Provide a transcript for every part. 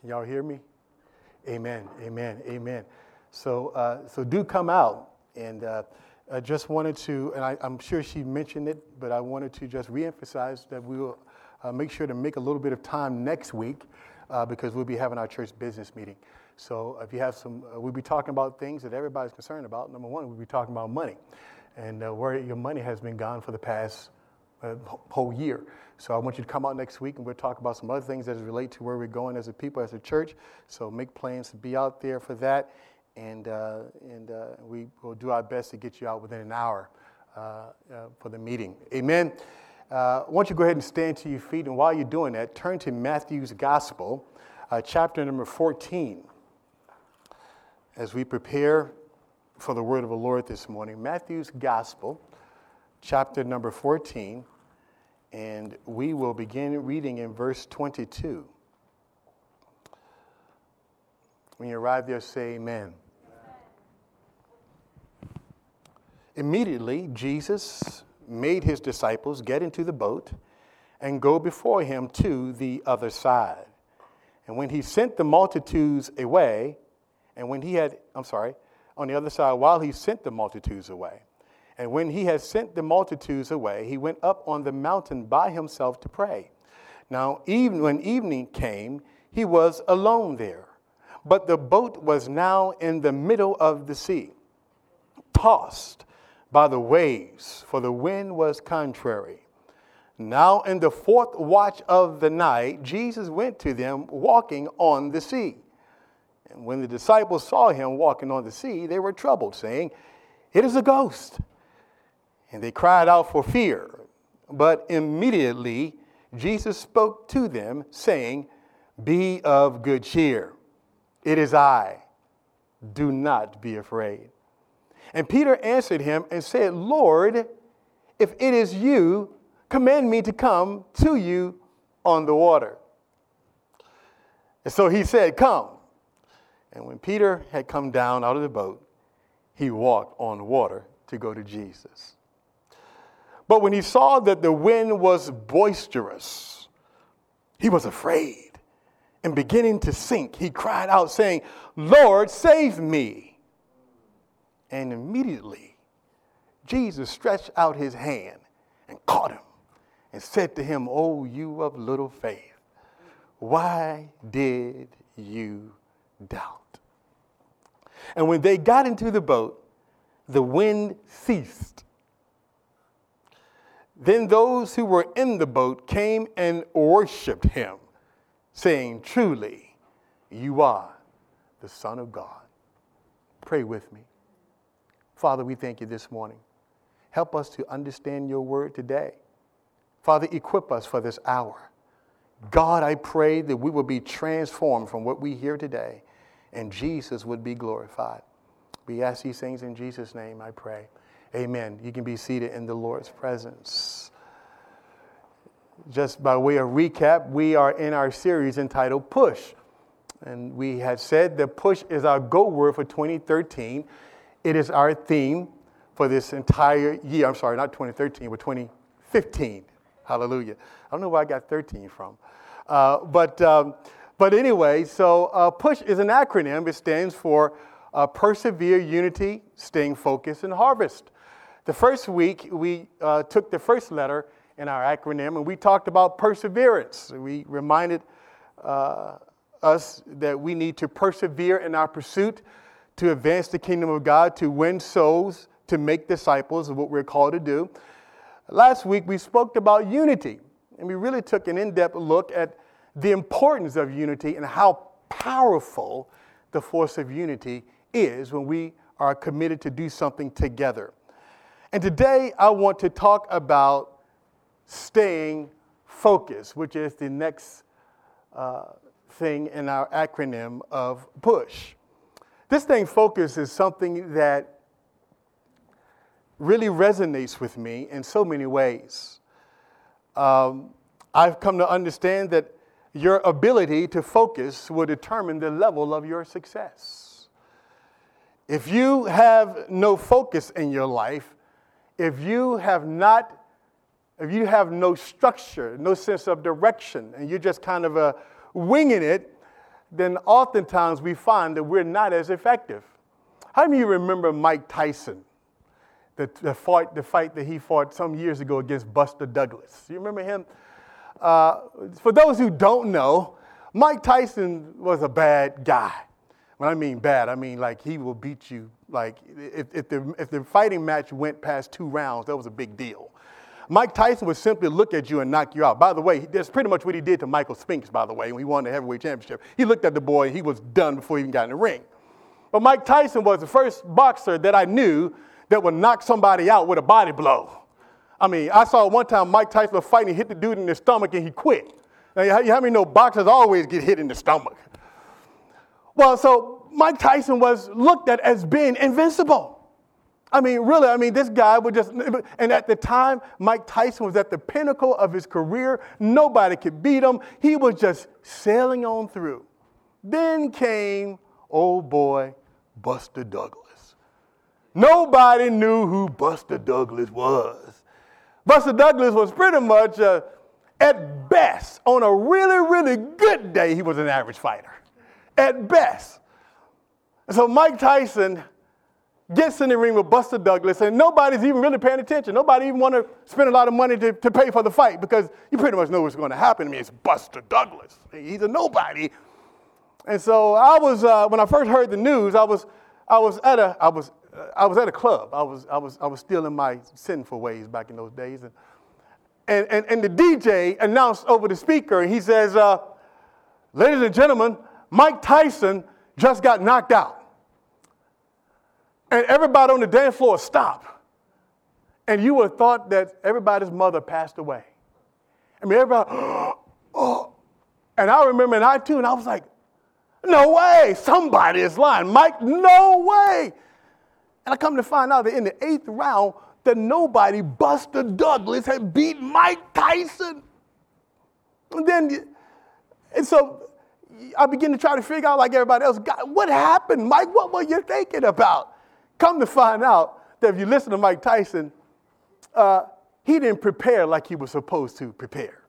Can y'all hear me? Amen, amen, amen. So, uh, so do come out. And uh, I just wanted to, and I, am sure she mentioned it, but I wanted to just reemphasize that we will uh, make sure to make a little bit of time next week uh, because we'll be having our church business meeting. So if you have some, uh, we'll be talking about things that everybody's concerned about. Number one, we'll be talking about money and uh, where your money has been gone for the past whole year. So I want you to come out next week and we'll talk about some other things that relate to where we're going as a people, as a church. So make plans to be out there for that. And, uh, and uh, we will do our best to get you out within an hour uh, uh for the meeting. Amen. Uh, why don't you go ahead and stand to your feet? And while you're doing that, turn to Matthew's Gospel, uh, chapter number 14. As we prepare for the word of the Lord this morning, Matthew's Gospel, chapter number 14. And we will begin reading in verse 22. When you arrive there, say amen. amen. Immediately, Jesus made his disciples get into the boat and go before him to the other side. And when he sent the multitudes away, and when he had, I'm sorry, on the other side, while he sent the multitudes away, and when he had sent the multitudes away, he went up on the mountain by himself to pray. Now, even when evening came, he was alone there. But the boat was now in the middle of the sea, tossed by the waves, for the wind was contrary. Now, in the fourth watch of the night, Jesus went to them walking on the sea. And when the disciples saw him walking on the sea, they were troubled, saying, It is a ghost and they cried out for fear. But immediately Jesus spoke to them, saying, Be of good cheer. It is I. Do not be afraid. And Peter answered him and said, Lord, if it is you, command me to come to you on the water. And so he said, Come. And when Peter had come down out of the boat, he walked on water to go to Jesus. But when he saw that the wind was boisterous, he was afraid. And beginning to sink, he cried out, saying, Lord, save me. And immediately, Jesus stretched out his hand and caught him and said to him, O you of little faith, why did you doubt? And when they got into the boat, the wind ceased then those who were in the boat came and worshiped him, saying, Truly, you are the Son of God. Pray with me. Father, we thank you this morning. Help us to understand your word today. Father, equip us for this hour. God, I pray that we will be transformed from what we hear today and Jesus would be glorified. We ask these things in Jesus' name, I pray. Amen. You can be seated in the Lord's presence. Just by way of recap, we are in our series entitled Push. And we had said that push is our go word for 2013. It is our theme for this entire year. I'm sorry, not 2013, but 2015. Hallelujah. I don't know where I got 13 from. Uh, but, um, but anyway, so uh, PUSH is an acronym. It stands for uh, Persevere, Unity, Staying Focused, and Harvest. The first week, we uh, took the first letter in our acronym and we talked about perseverance. We reminded uh, us that we need to persevere in our pursuit to advance the kingdom of God, to win souls, to make disciples of what we're called to do. Last week, we spoke about unity, and we really took an in depth look at the importance of unity and how powerful the force of unity is when we are committed to do something together. And today I want to talk about staying focused, which is the next uh, thing in our acronym of PUSH. This thing, focus, is something that really resonates with me in so many ways. Um, I've come to understand that your ability to focus will determine the level of your success. If you have no focus in your life, if you have not, if you have no structure, no sense of direction, and you're just kind of uh, winging it, then oftentimes we find that we're not as effective. How many of you remember Mike Tyson? The, the, fight, the fight that he fought some years ago against Buster Douglas. You remember him? Uh, for those who don't know, Mike Tyson was a bad guy. When I mean bad, I mean like he will beat you. Like if, if, the, if the fighting match went past two rounds, that was a big deal. Mike Tyson would simply look at you and knock you out. By the way, that's pretty much what he did to Michael Spinks, by the way, when he won the heavyweight championship. He looked at the boy and he was done before he even got in the ring. But Mike Tyson was the first boxer that I knew that would knock somebody out with a body blow. I mean, I saw one time Mike Tyson was fighting, hit the dude in the stomach and he quit. Now, how many know boxers always get hit in the stomach? Well, so Mike Tyson was looked at as being invincible. I mean, really, I mean, this guy would just, and at the time, Mike Tyson was at the pinnacle of his career. Nobody could beat him. He was just sailing on through. Then came old boy Buster Douglas. Nobody knew who Buster Douglas was. Buster Douglas was pretty much, uh, at best, on a really, really good day, he was an average fighter. At best. So Mike Tyson gets in the ring with Buster Douglas, and nobody's even really paying attention. Nobody even want to spend a lot of money to, to pay for the fight because you pretty much know what's going to happen. I mean, it's Buster Douglas. He's a nobody. And so I was, uh, when I first heard the news, I was, I was at a, I was, I was at a club. I was, I was, I was still in my sinful ways back in those days. And, and, and, and the DJ announced over the speaker, and he says, uh, ladies and gentlemen, Mike Tyson just got knocked out. And everybody on the dance floor stopped. And you would have thought that everybody's mother passed away. I mean, everybody, oh. And I remember, and I too, and I was like, no way, somebody is lying. Mike, no way. And I come to find out that in the eighth round, that nobody, Buster Douglas, had beat Mike Tyson. And then, and so I begin to try to figure out, like everybody else, God, what happened, Mike? What were you thinking about? Come to find out that if you listen to Mike Tyson, uh, he didn't prepare like he was supposed to prepare.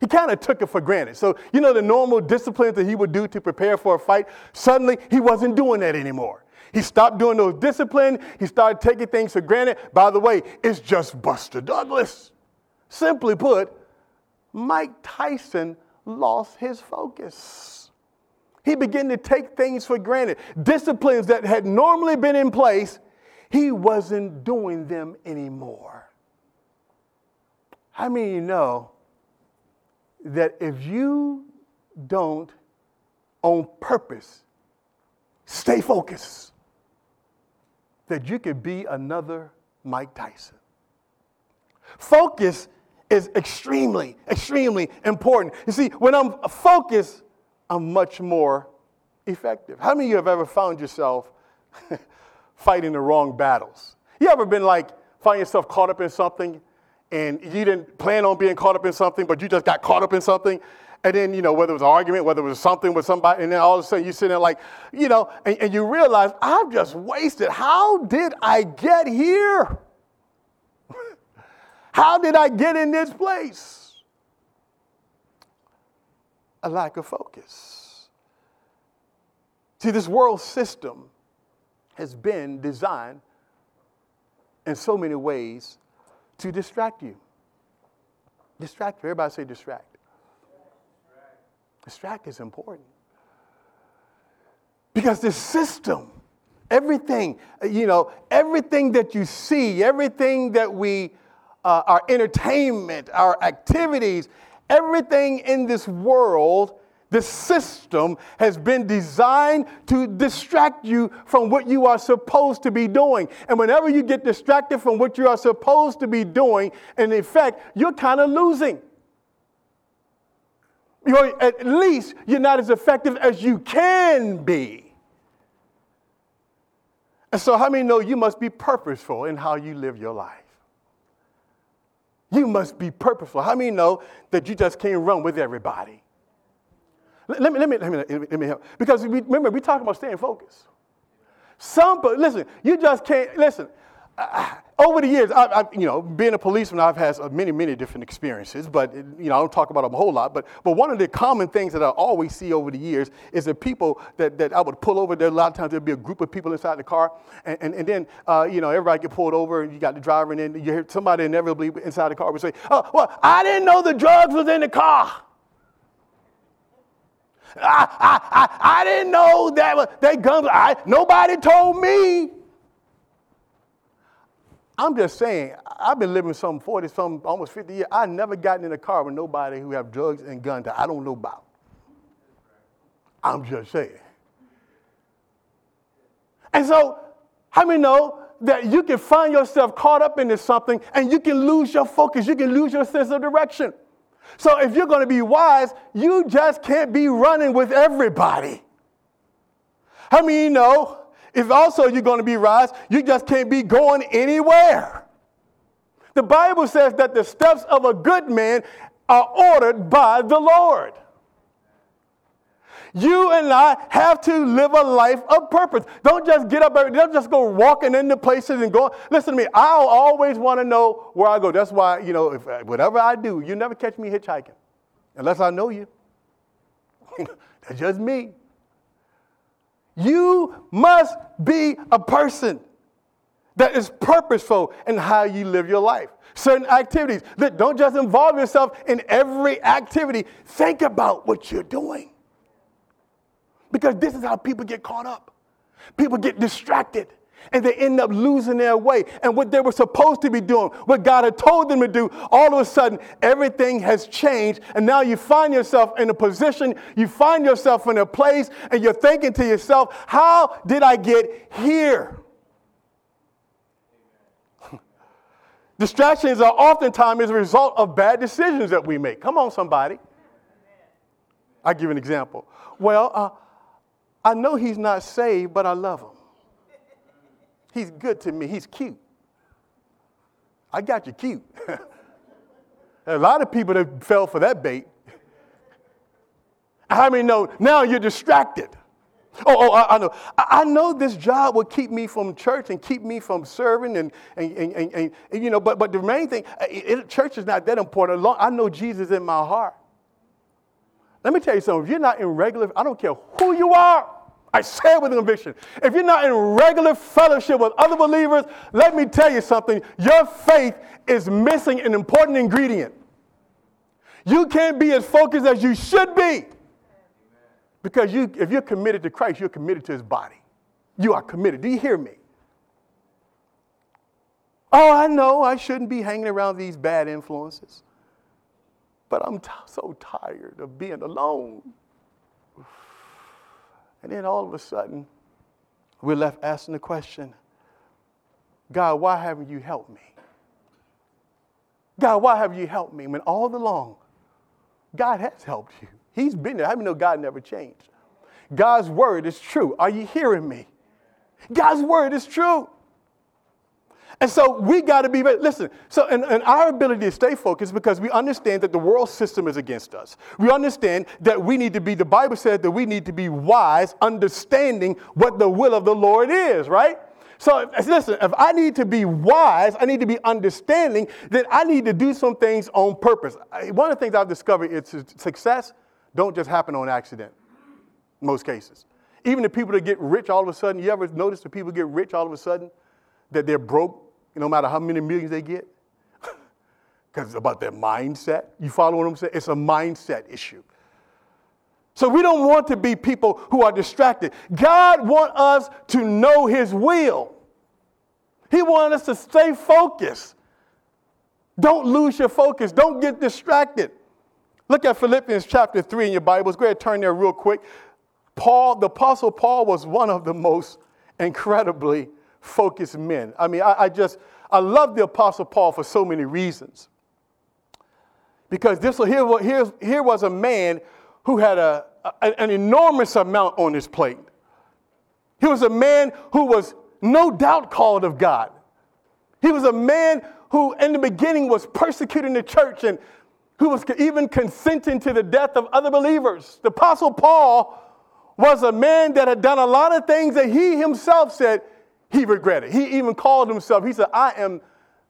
He kind of took it for granted. So, you know, the normal disciplines that he would do to prepare for a fight, suddenly he wasn't doing that anymore. He stopped doing those disciplines. He started taking things for granted. By the way, it's just Buster Douglas. Simply put, Mike Tyson lost his focus. He began to take things for granted. Disciplines that had normally been in place, he wasn't doing them anymore. How many you know that if you don't, on purpose, stay focused, that you could be another Mike Tyson? Focus is extremely, extremely important. You see, when I'm focused, I'm much more effective. How many of you have ever found yourself fighting the wrong battles? You ever been like, find yourself caught up in something and you didn't plan on being caught up in something, but you just got caught up in something? And then, you know, whether it was an argument, whether it was something with somebody, and then all of a sudden you're sitting there like, you know, and, and you realize, I've just wasted. How did I get here? How did I get in this place? A lack of focus. See, this world system has been designed in so many ways to distract you. Distract you. Everybody say distract. Distract, is important. Because this system, everything, you know, everything that you see, everything that we, uh, our entertainment, our activities, Everything in this world, the system has been designed to distract you from what you are supposed to be doing. And whenever you get distracted from what you are supposed to be doing, in effect, you're kind of losing. You're, at least you're not as effective as you can be. And so, how many know you must be purposeful in how you live your life? You must be purposeful. How many know that you just can't run with everybody? Let, me, let, me, let, me, let me help. Because we, remember, we talk about staying focused. Some, but listen, you just can't, listen, over the years, I, I, you know, being a policeman, I've had many, many different experiences, but, you know, I don't talk about them a whole lot. But, but one of the common things that I always see over the years is that people that, that I would pull over, there a lot of times there'd be a group of people inside the car, and, and, and then, uh, you know, everybody get pulled over, and you got the driver, and then you hear somebody inevitably inside the car would say, oh, well, I didn't know the drugs was in the car. I, I, I, I didn't know that they guns, I, nobody told me. I'm just saying, I've been living some 40, some almost 50 years. I've never gotten in a car with nobody who have drugs and guns that I don't know about. I'm just saying. And so, how many know that you can find yourself caught up into something and you can lose your focus, you can lose your sense of direction. So if you're going to be wise, you just can't be running with everybody. How many know if also you're going to be wise, you just can't be going anywhere. The Bible says that the steps of a good man are ordered by the Lord. You and I have to live a life of purpose. Don't just get up, don't just go walking into places and go. Listen to me, I'll always want to know where I go. That's why, you know, if, whatever I do, you never catch me hitchhiking unless I know you. That's just me. You must be a person that is purposeful in how you live your life. Certain activities that don't just involve yourself in every activity. Think about what you're doing. Because this is how people get caught up. People get distracted and they end up losing their way. And what they were supposed to be doing, what God had told them to do, all of a sudden, everything has changed. And now you find yourself in a position, you find yourself in a place, and you're thinking to yourself, how did I get here? Distractions are oftentimes a result of bad decisions that we make. Come on, somebody. I'll give an example. Well, uh, I know he's not saved, but I love him. He's good to me. He's cute. I got you cute. a lot of people that fell for that bait. How many know now you're distracted? Oh, oh I, I, know. I, know this job will keep me from church and keep me from serving, and, and, and, and, and you know. But, but the main thing, uh, it, church is not that important. I know Jesus in my heart. Let me tell you something. If you're not in regular, I don't care who you are. I say it with conviction. If you're not in regular fellowship with other believers, let me tell you something. Your faith is missing an important ingredient. You can't be as focused as you should be. Because you, if you're committed to Christ, you're committed to his body. You are committed. Do you hear me? Oh, I know I shouldn't be hanging around these bad influences. But I'm t- so tired of being alone. And then all of a sudden, we're left asking the question God, why haven't you helped me? God, why haven't you helped me? When all along, God has helped you. He's been there. How many know God never changed? God's word is true. Are you hearing me? God's word is true. And so we got to be, listen, so and, our ability to stay focused because we understand that the world system is against us. We understand that we need to be, the Bible said that we need to be wise, understanding what the will of the Lord is, right? So listen, if I need to be wise, I need to be understanding, then I need to do some things on purpose. One of the things I've discovered is success don't just happen on accident, most cases. Even the people that get rich all of a sudden, you ever notice the people get rich all of a sudden? That they're broke no matter how many millions they get? Because it's about their mindset. You follow what I'm saying? It's a mindset issue. So we don't want to be people who are distracted. God wants us to know His will. He wants us to stay focused. Don't lose your focus. Don't get distracted. Look at Philippians chapter 3 in your Bibles. Go ahead, turn there real quick. Paul, the Apostle Paul, was one of the most incredibly focused men. I mean, I, I just, I love the Apostle Paul for so many reasons. Because this, here, here, here was a man who had a, a, an enormous amount on his plate. He was a man who was no doubt called of God. He was a man who, in the beginning, was persecuting the church and who was even consenting to the death of other believers. The Apostle Paul was a man that had done a lot of things that he himself said he regretted. He even called himself, he said, I am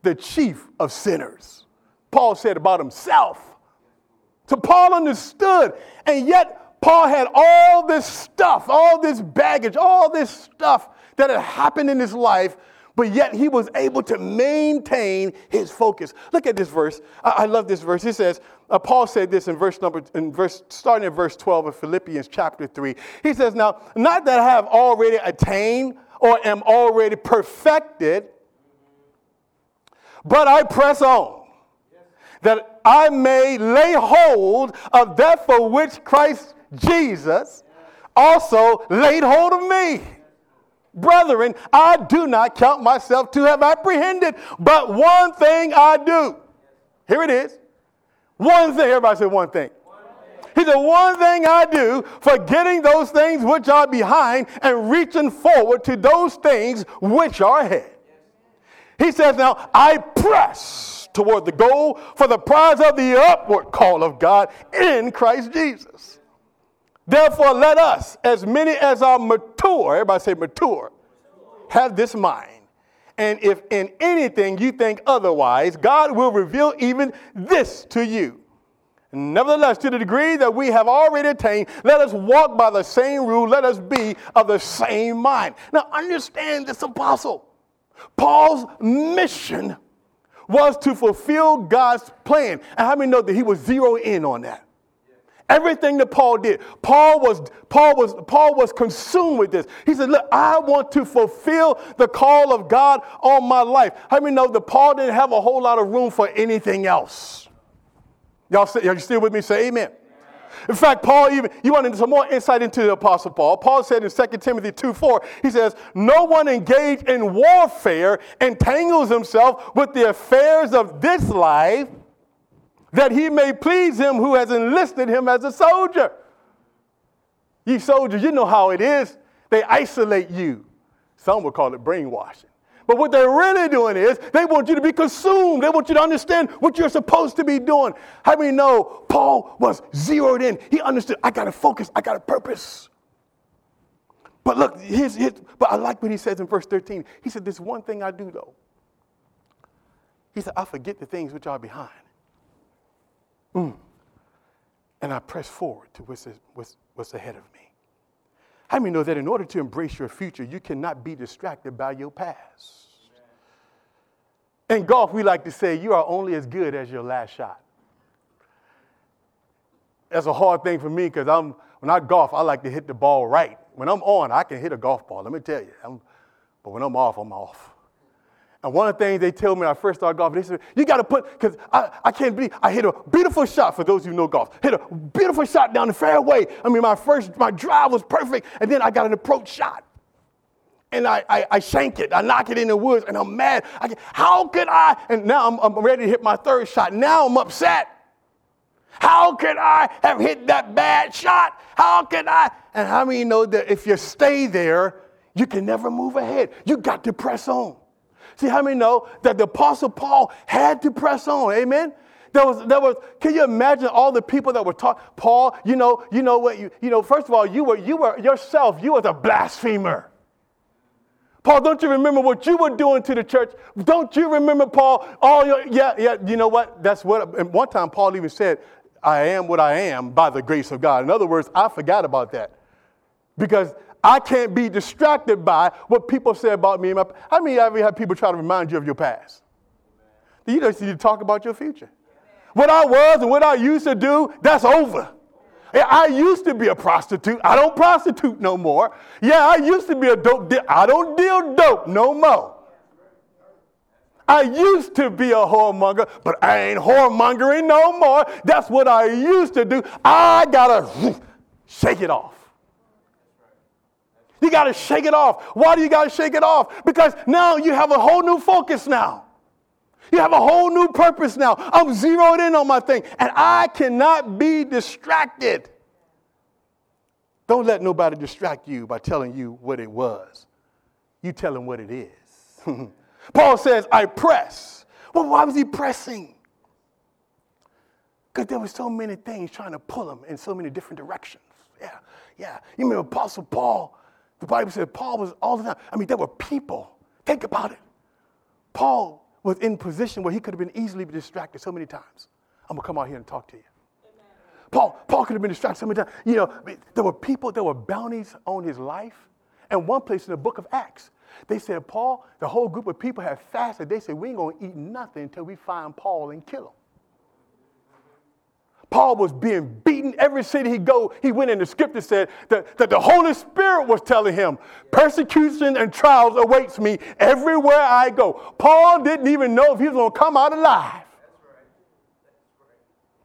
the chief of sinners. Paul said about himself. So Paul understood, and yet Paul had all this stuff, all this baggage, all this stuff that had happened in his life but yet he was able to maintain his focus. Look at this verse. I, I love this verse. It says, uh, Paul said this in verse number, in verse, starting at verse 12 of Philippians chapter 3. He says, Now, not that I have already attained or am already perfected, but I press on, that I may lay hold of that for which Christ Jesus also laid hold of me. Brethren, I do not count myself to have apprehended, but one thing I do. Here it is. One thing. Everybody say one thing. He said, One thing I do, forgetting those things which are behind and reaching forward to those things which are ahead. He says, Now I press toward the goal for the prize of the upward call of God in Christ Jesus. Therefore, let us, as many as are mature, everybody say mature, have this mind. And if in anything you think otherwise, God will reveal even this to you. Nevertheless, to the degree that we have already attained, let us walk by the same rule, let us be of the same mind. Now, understand this apostle. Paul's mission was to fulfill God's plan. And how many know that he was zero in on that? Everything that Paul did, Paul was, Paul was, Paul was consumed with this. He said, Look, I want to fulfill the call of God on my life. How many know that Paul didn't have a whole lot of room for anything else? Y'all, are you still with me? Say amen. In fact, Paul even, you want some more insight into the Apostle Paul. Paul said in 2 Timothy 2 4, he says, No one engaged in warfare entangles himself with the affairs of this life that he may please him who has enlisted him as a soldier. Ye soldiers, you know how it is. They isolate you. Some would call it brainwashing. But what they're really doing is they want you to be consumed. They want you to understand what you're supposed to be doing. How many know Paul was zeroed in? He understood, I got a focus, I got a purpose. But look, but I like what he says in verse 13. He said, This one thing I do though. He said, I forget the things which are behind Mm. And I press forward to what's, what's, what's ahead of me. How many know that in order to embrace your future, you cannot be distracted by your past? In golf, we like to say you are only as good as your last shot. That's a hard thing for me because I'm when I golf, I like to hit the ball right. When I'm on, I can hit a golf ball. Let me tell you. I'm, but when I'm off, I'm off. And one of the things they told me when I first started golfing, they said, you got to put, because I, I can't believe, I hit a beautiful shot for those who know golf. Hit a beautiful shot down the fairway. I mean, my first, my drive was perfect. And then I got an approach shot. And I, I, I shank it. I knock it in the woods and I'm mad. I, how could I? And now I'm, I'm ready to hit my third shot. Now I'm upset. How could I have hit that bad shot? How could I? And how many know that if you stay there, you can never move ahead? You got to press on. See, how many know that the Apostle Paul had to press on? Amen. There was, there was, can you imagine all the people that were taught, Paul, you know, you know what, you, you know, first of all, you were, you were yourself, you was a blasphemer. Paul, don't you remember what you were doing to the church? Don't you remember, Paul? All your, yeah, yeah, you know what? That's what, and one time Paul even said, I am what I am by the grace of God. In other words, I forgot about that. Because I can't be distracted by what people say about me. How many of you have people try to remind you of your past? You just need to talk about your future. What I was and what I used to do, that's over. I used to be a prostitute. I don't prostitute no more. Yeah, I used to be a dope. I don't deal dope no more. I used to be a whoremonger, but I ain't whoremongering no more. That's what I used to do. I gotta shake it off. You got to shake it off. Why do you got to shake it off? Because now you have a whole new focus now. You have a whole new purpose now. I'm zeroed in on my thing, and I cannot be distracted. Don't let nobody distract you by telling you what it was. You tell them what it is. Paul says, I press. Well, why was he pressing? Because there were so many things trying to pull him in so many different directions. Yeah, yeah. You remember Apostle Paul the Bible said Paul was all the time. I mean, there were people Think about it. Paul was in position where he could have been easily distracted so many times. I'm gonna come out here and talk to you. Paul, Paul could have been distracted so many times. You know, there were people, there were bounties on his life. And one place in the book of Acts, they said, Paul, the whole group of people had fasted. They said, we ain't gonna eat nothing until we find Paul and kill him. Paul was being beaten every city he go. He went in the scripture said that, that the Holy Spirit was telling him, persecution and trials awaits me everywhere I go. Paul didn't even know if he was going to come out alive.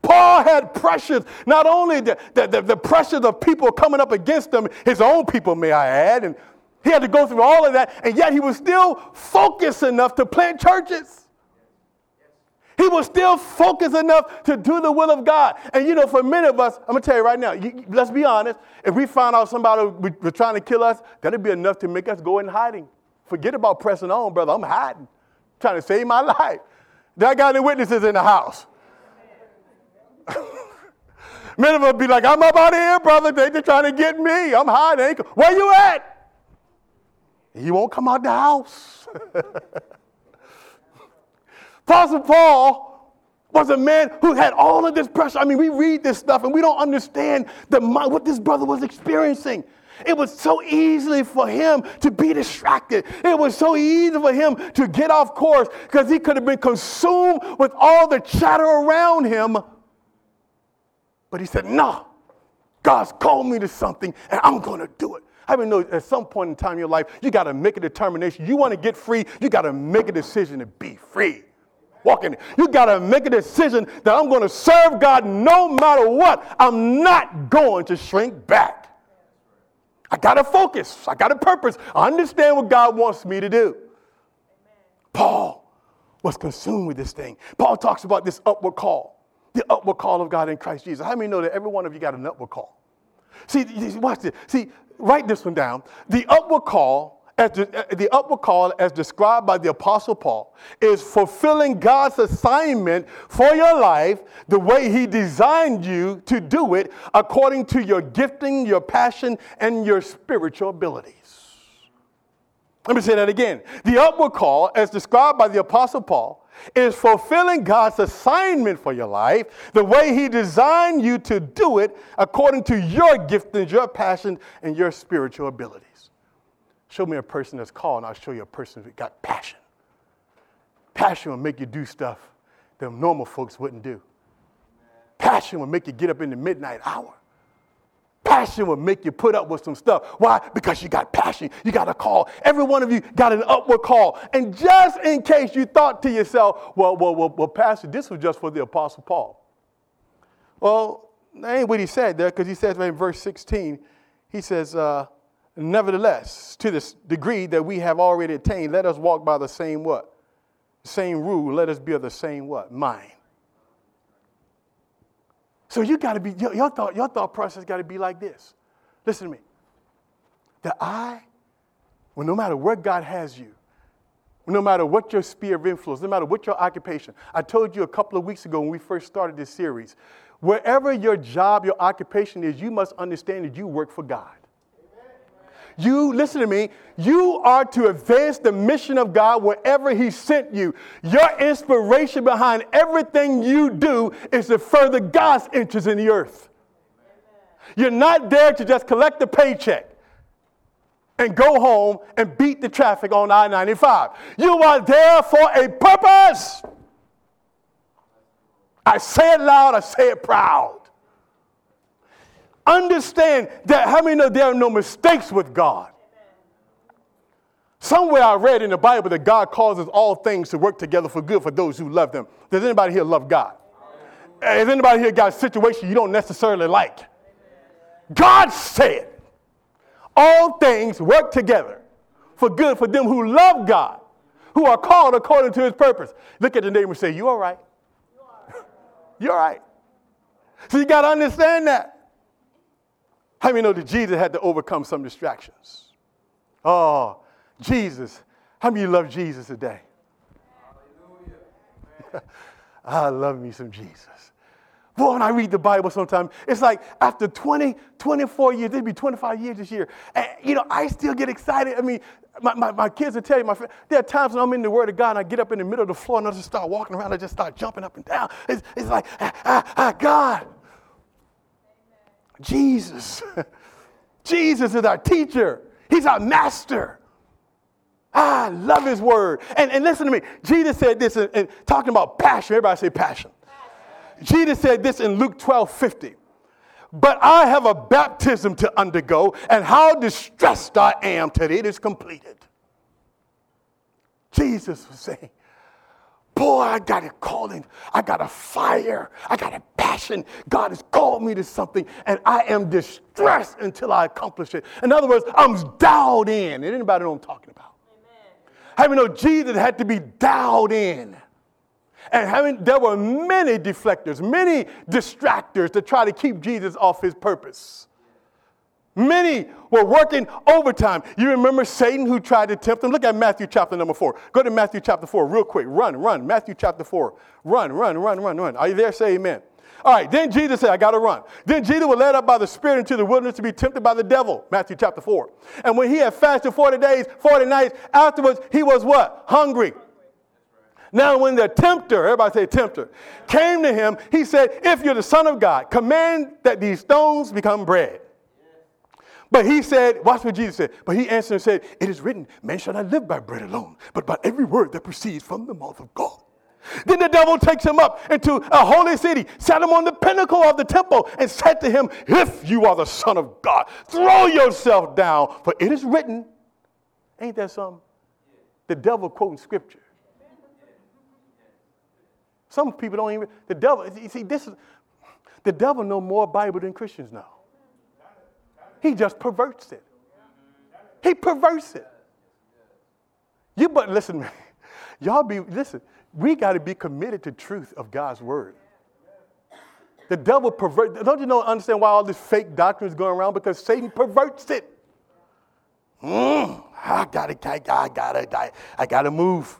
Paul had pressures, not only the, the, the, the, pressures of people coming up against him, his own people, may I add, and he had to go through all of that, and yet he was still focused enough to plant churches. He was still focused enough to do the will of God. And you know, for many of us, I'm gonna tell you right now, you, let's be honest, if we found out somebody was trying to kill us, that'd be enough to make us go in hiding. Forget about pressing on, brother. I'm hiding, trying to save my life. Did I got any witnesses in the house? Many of us be like, I'm up out of here, brother. They just trying to get me. I'm hiding. Where you at? He won't come out the house. Apostle Paul was a man who had all of this pressure. I mean, we read this stuff and we don't understand the, what this brother was experiencing. It was so easily for him to be distracted. It was so easy for him to get off course because he could have been consumed with all the chatter around him. But he said, No, God's called me to something and I'm going to do it. I mean, at some point in time in your life, you got to make a determination. You want to get free, you got to make a decision to be free walking. You got to make a decision that I'm going to serve God no matter what. I'm not going to shrink back. I got to focus. I got a purpose. I understand what God wants me to do. Paul was consumed with this thing. Paul talks about this upward call, the upward call of God in Christ Jesus. How many know that every one of you got an upward call? See, watch this. See, write this one down. The upward call as the, uh, the upward call, as described by the Apostle Paul, is fulfilling God's assignment for your life the way He designed you to do it according to your gifting, your passion, and your spiritual abilities. Let me say that again. The upward call, as described by the Apostle Paul, is fulfilling God's assignment for your life the way He designed you to do it according to your giftings, your passion, and your spiritual abilities. Show me a person that's called, and I'll show you a person that got passion. Passion will make you do stuff that normal folks wouldn't do. Passion will make you get up in the midnight hour. Passion will make you put up with some stuff. Why? Because you got passion. You got a call. Every one of you got an upward call. And just in case you thought to yourself, well, well, well, well Pastor, this was just for the Apostle Paul. Well, that ain't what he said there, because he says in verse 16, he says, uh, Nevertheless, to this degree that we have already attained, let us walk by the same what? Same rule. Let us be of the same what? Mind. So you got to be, your, your, thought, your thought process got to be like this. Listen to me. That I, well, no matter where God has you, no matter what your sphere of influence, no matter what your occupation, I told you a couple of weeks ago when we first started this series, wherever your job, your occupation is, you must understand that you work for God. You, listen to me, you are to advance the mission of God wherever He sent you. Your inspiration behind everything you do is to further God's interest in the earth. You're not there to just collect the paycheck and go home and beat the traffic on I 95. You are there for a purpose. I say it loud, I say it proud. Understand that how many know there are no mistakes with God? Somewhere I read in the Bible that God causes all things to work together for good for those who love them. Does anybody here love God? Has anybody here got a situation you don't necessarily like? God said, all things work together for good for them who love God, who are called according to his purpose. Look at the neighbor and say, You all right? You all right? So you got to understand that. How many know that Jesus had to overcome some distractions? Oh, Jesus. How many love Jesus today? Hallelujah. I love me some Jesus. Boy, when I read the Bible sometimes, it's like after 20, 24 years, it'd be 25 years this year. And, you know, I still get excited. I mean, my, my, my kids will tell you, my friend, there are times when I'm in the Word of God and I get up in the middle of the floor and I just start walking around. I just start jumping up and down. It's, it's like, ah, ah, ah, God, Jesus. Jesus is our teacher, He's our master. Ah, I love His Word. And, and listen to me. Jesus said this, and talking about passion. Everybody say passion. Jesus said this in Luke 12 50. But I have a baptism to undergo, and how distressed I am till it is completed. Jesus was saying, Boy, I got a calling. I got a fire. I got a passion. God has called me to something, and I am distressed until I accomplish it. In other words, I'm dialed in. Anybody know what I'm talking about? Amen. Many know Jesus had to be dialed in? And having, there were many deflectors, many distractors to try to keep Jesus off his purpose. Many were working overtime. You remember Satan who tried to tempt him? Look at Matthew chapter number four. Go to Matthew chapter four real quick. Run, run. Matthew chapter four. Run, run, run, run, run. Are you there? Say amen. All right, then Jesus said, I got to run. Then Jesus was led up by the Spirit into the wilderness to be tempted by the devil. Matthew chapter 4. And when he had fasted 40 days, 40 nights, afterwards he was what? Hungry. Now, when the tempter, everybody say tempter, came to him, he said, If you're the Son of God, command that these stones become bread. But he said, watch what Jesus said. But he answered and said, It is written, man shall not live by bread alone, but by every word that proceeds from the mouth of God. Then the devil takes him up into a holy city, sat him on the pinnacle of the temple, and said to him, If you are the Son of God, throw yourself down, for it is written. Ain't that something? The devil quoting scripture. Some people don't even, the devil, you see, this is, the devil know more Bible than Christians know. He just perverts it. He perverts it. You but listen, y'all be, listen, we got to be committed to truth of God's word. The devil perverts. don't you know, understand why all this fake doctrine is going around? Because Satan perverts it. Mm, I gotta, I gotta, I I gotta move.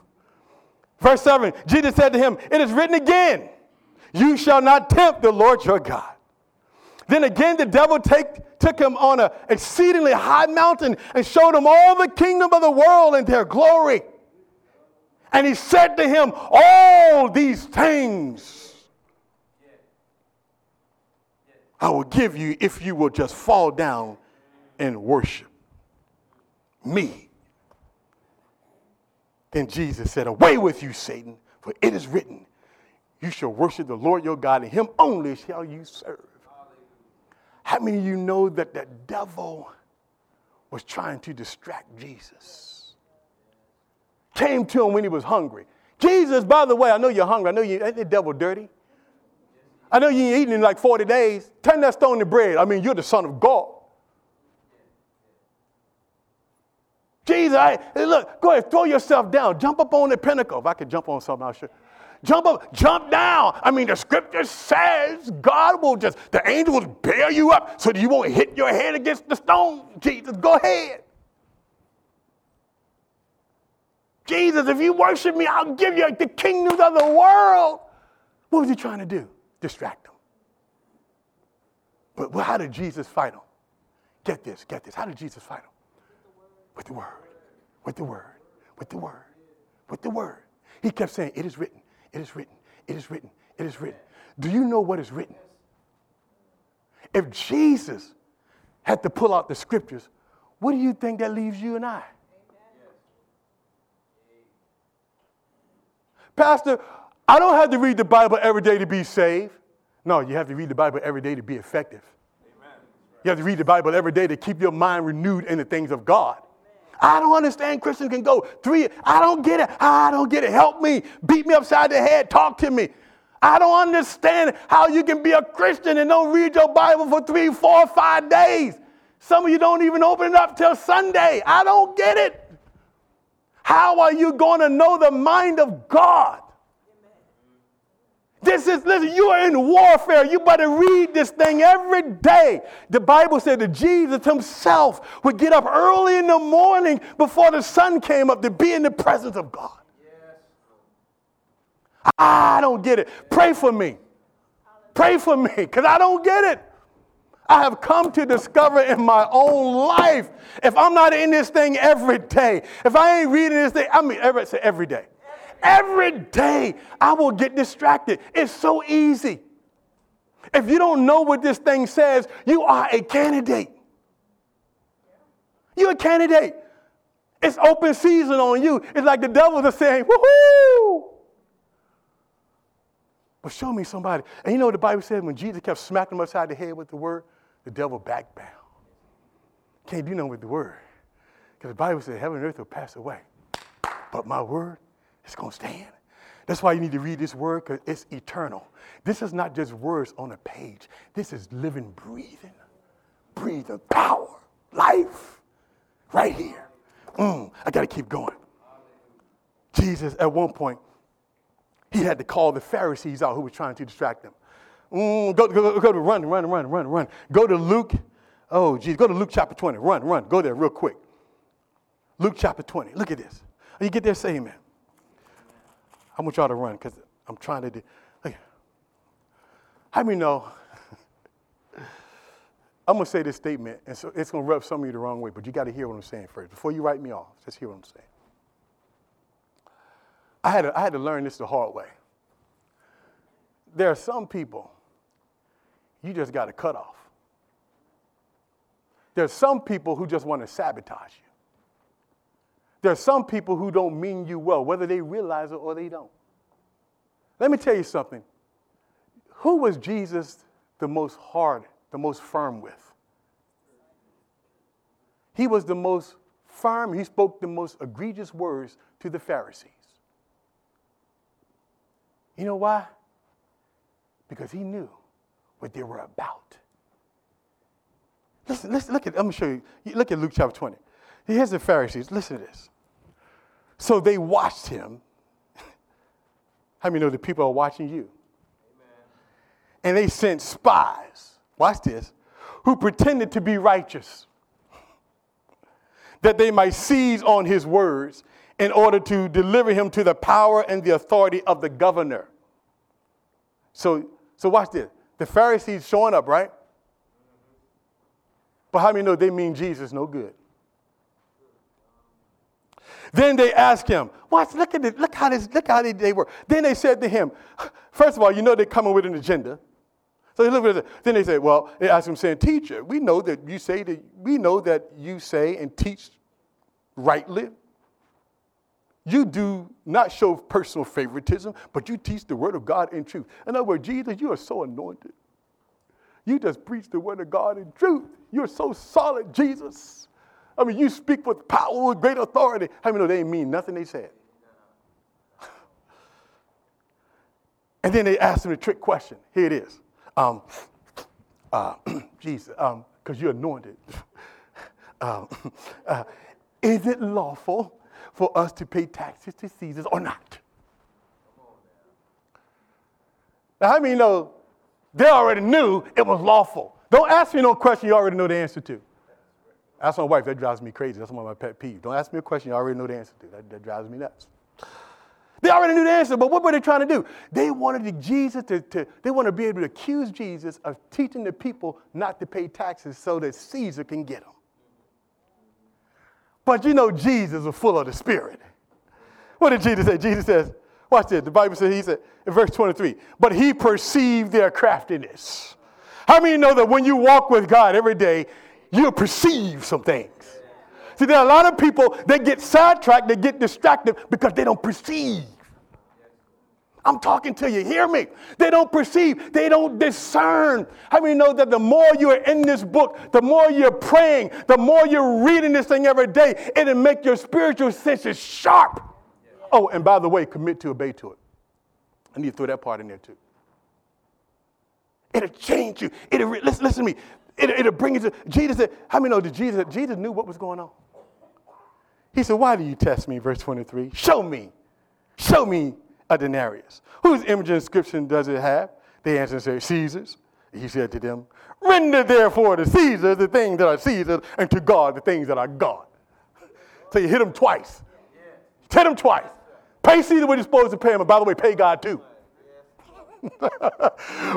Verse 7 Jesus said to him, It is written again, You shall not tempt the Lord your God. Then again, the devil take, took him on an exceedingly high mountain and showed him all the kingdom of the world and their glory. And he said to him, All these things I will give you if you will just fall down and worship me. Then Jesus said, Away with you, Satan, for it is written, You shall worship the Lord your God, and him only shall you serve. How many of you know that the devil was trying to distract Jesus? Came to him when he was hungry. Jesus, by the way, I know you're hungry. I know you ain't the devil dirty. I know you ain't eating in like 40 days. Turn that stone to bread. I mean, you're the son of God. Jesus, I, look, go ahead, throw yourself down. Jump up on the pinnacle. If I could jump on something, I'll show Jump up, jump down. I mean, the scripture says God will just, the angels bear you up so that you won't hit your head against the stone. Jesus, go ahead. Jesus, if you worship me, I'll give you the kingdoms of the world. What was he trying to do? Distract them. But how did Jesus fight them? Get this, get this. How did Jesus fight them? with the word, with the word, with the word, with the word. He kept saying, It is written, it is written, it is written, it is written. Do you know what is written? If Jesus had to pull out the scriptures, what do you think that leaves you and I? Pastor, I don't have to read the Bible every day to be saved. No, you have to read the Bible every day to be effective. You have to read the Bible every day to keep your mind renewed in the things of God. I don't understand Christians can go three. I don't get it. I don't get it. Help me. Beat me upside the head. Talk to me. I don't understand how you can be a Christian and don't read your Bible for three, four, five days. Some of you don't even open it up till Sunday. I don't get it. How are you going to know the mind of God? This is, listen, you are in warfare. You better read this thing every day. The Bible said that Jesus himself would get up early in the morning before the sun came up to be in the presence of God. I don't get it. Pray for me. Pray for me because I don't get it. I have come to discover in my own life. If I'm not in this thing every day, if I ain't reading this thing, I mean, say every day. Every day, I will get distracted. It's so easy. If you don't know what this thing says, you are a candidate. You're a candidate. It's open season on you. It's like the devil is saying, woohoo! But show me somebody. And you know what the Bible said when Jesus kept smacking him upside the head with the word? The devil backed down. Can't do nothing with the word. Because the Bible said heaven and earth will pass away. But my word is going to stand. That's why you need to read this word because it's eternal. This is not just words on a page. This is living, breathing, breathing power, life, right here. Mm, I got to keep going. Jesus, at one point, he had to call the Pharisees out who were trying to distract him. Mm, go, go, go to run, run, run, run, run. Go to Luke. Oh, Jesus, go to Luke chapter 20. Run, run. Go there real quick. Luke chapter 20. Look at this. You get there, say amen. I want y'all to run because I'm trying to do. Look. How many know? I'm going to say this statement, and so it's going to rub some of you the wrong way, but you got to hear what I'm saying first. Before you write me off, just hear what I'm saying. I had, to, I had to learn this the hard way. There are some people you just got to cut off. There's some people who just want to sabotage you. There are some people who don't mean you well, whether they realize it or they don't. Let me tell you something. Who was Jesus the most hard, the most firm with? He was the most firm, he spoke the most egregious words to the Pharisees. You know why? Because he knew what they were about. Listen, listen, look at, I'm going to show you. Look at Luke chapter 20. Here's the Pharisees. Listen to this. So they watched him. How many know the people are watching you? Amen. And they sent spies, watch this, who pretended to be righteous, that they might seize on his words in order to deliver him to the power and the authority of the governor. So, so watch this. The Pharisees showing up, right? But how many know they mean Jesus no good? Then they asked him, watch, look at it, look how this, look how they, they were. Then they said to him, first of all, you know they're coming with an agenda. So they look at it. Then they said, well, they asked him saying, teacher, we know that you say that we know that you say and teach rightly. You do not show personal favoritism, but you teach the word of God in truth. In other words, Jesus, you are so anointed. You just preach the word of God in truth. You're so solid, Jesus. I mean, you speak with power, with great authority. How many know they mean nothing they said? and then they asked him a trick question. Here it is. Um, uh, Jesus, because um, you're anointed. um, uh, is it lawful for us to pay taxes to Caesar or not? Now, how many know they already knew it was lawful? Don't ask me no question you already know the answer to. Ask my wife, that drives me crazy. That's one of my pet peeves. Don't ask me a question you already know the answer to. That, that drives me nuts. They already knew the answer, but what were they trying to do? They wanted Jesus to, to, they want to be able to accuse Jesus of teaching the people not to pay taxes so that Caesar can get them. But you know, Jesus was full of the Spirit. What did Jesus say? Jesus says, watch this. The Bible says, he said in verse 23, but he perceived their craftiness. How many know that when you walk with God every day, you'll perceive some things. See, there are a lot of people that get sidetracked, they get distracted because they don't perceive. I'm talking to you. Hear me. They don't perceive. They don't discern. How many know that the more you're in this book, the more you're praying, the more you're reading this thing every day, it'll make your spiritual senses sharp. Oh, and by the way, commit to obey to it. I need to throw that part in there too. It'll change you. It'll, listen, listen to me. It, it'll bring you to Jesus. Said, how many know that Jesus, Jesus knew what was going on? He said, Why do you test me? Verse 23. Show me. Show me a denarius. Whose image and inscription does it have? They answered and said, Caesar's. He said to them, Render therefore to Caesar the things that are Caesar, and to God the things that are God. So you hit him twice. Hit him twice. Pay Caesar what he's supposed to pay him, and by the way, pay God too.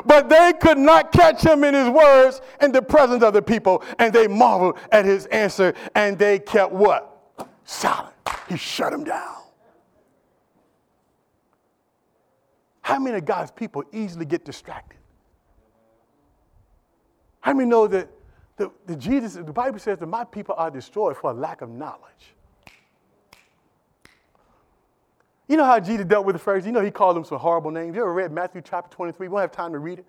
but they could not catch him in his words in the presence of the people, and they marveled at his answer, and they kept what? Silent. He shut them down. How many of God's people easily get distracted? How many know that the, the Jesus, the Bible says that my people are destroyed for a lack of knowledge? You know how Jesus dealt with the Pharisees? You know he called them some horrible names. You ever read Matthew chapter 23? We won't have time to read it.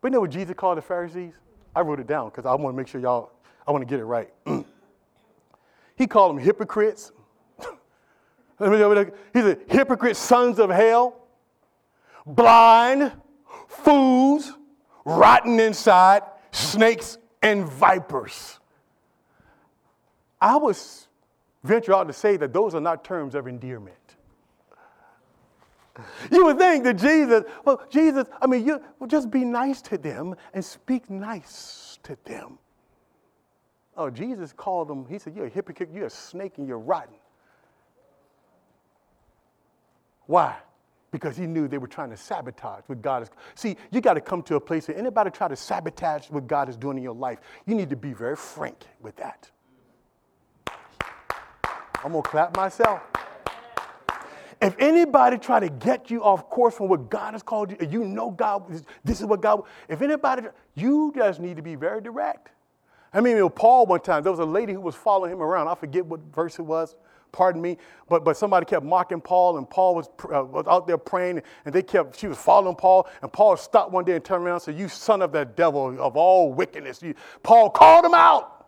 But you know what Jesus called the Pharisees? I wrote it down because I want to make sure y'all, I want to get it right. he called them hypocrites. He said, hypocrite sons of hell, blind, fools, rotten inside, snakes and vipers. I would venture out to say that those are not terms of endearment. You would think that Jesus, well, Jesus, I mean, you well, just be nice to them and speak nice to them. Oh, Jesus called them, he said, You're a hypocrite, you're a snake, and you're rotten. Why? Because he knew they were trying to sabotage what God is. See, you got to come to a place where anybody try to sabotage what God is doing in your life, you need to be very frank with that. I'm going to clap myself. If anybody try to get you off course from what God has called you, you know God, this is what God, if anybody, you just need to be very direct. I mean, you know, Paul one time, there was a lady who was following him around. I forget what verse it was, pardon me, but, but somebody kept mocking Paul, and Paul was, uh, was out there praying, and they kept, she was following Paul, and Paul stopped one day and turned around and said, You son of that devil of all wickedness. You, Paul called him out.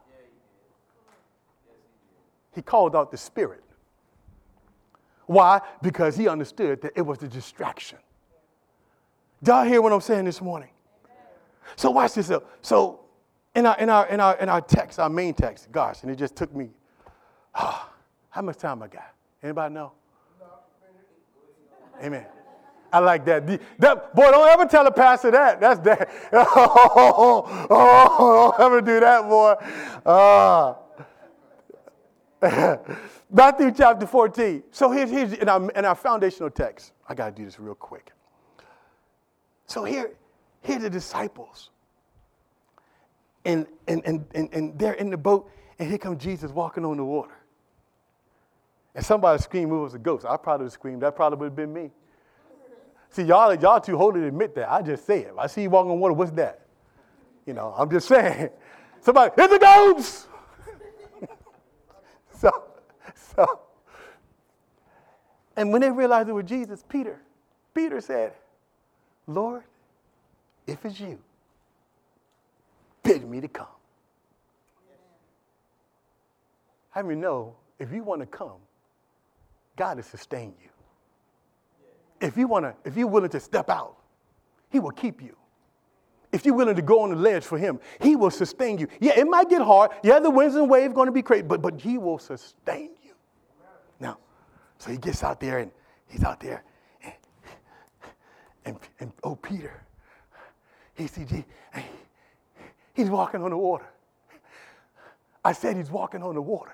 He called out the spirit. Why? Because he understood that it was a distraction. Y'all hear what I'm saying this morning? So watch this. Up. So in our, in, our, in, our, in our text, our main text, gosh, and it just took me, oh, how much time I got? Anybody know? Amen. I like that. that. Boy, don't ever tell a pastor that. That's that. Oh, oh, oh, don't ever do that, boy. Uh. Matthew chapter 14. So here's, here's in, our, in our foundational text. I got to do this real quick. So here, here the disciples. And, and, and, and, and they're in the boat, and here comes Jesus walking on the water. And somebody screamed, it was a ghost. I probably would have screamed. That probably would have been me. See, y'all, y'all too holy to admit that. I just say it. I see you walking on water, what's that? You know, I'm just saying. Somebody, it's a ghost! so, so, and when they realized it was Jesus, Peter, Peter said, Lord, if it's you, bid me to come. How many know if you want to come, God will sustain you. If you want to, if you're willing to step out, He will keep you. If you're willing to go on the ledge for Him, He will sustain you. Yeah, it might get hard. Yeah, the winds and waves going to be crazy, but but He will sustain you. Now, so he gets out there and he's out there, and, and, and oh, Peter, he sees, he, he's walking on the water. I said he's walking on the water.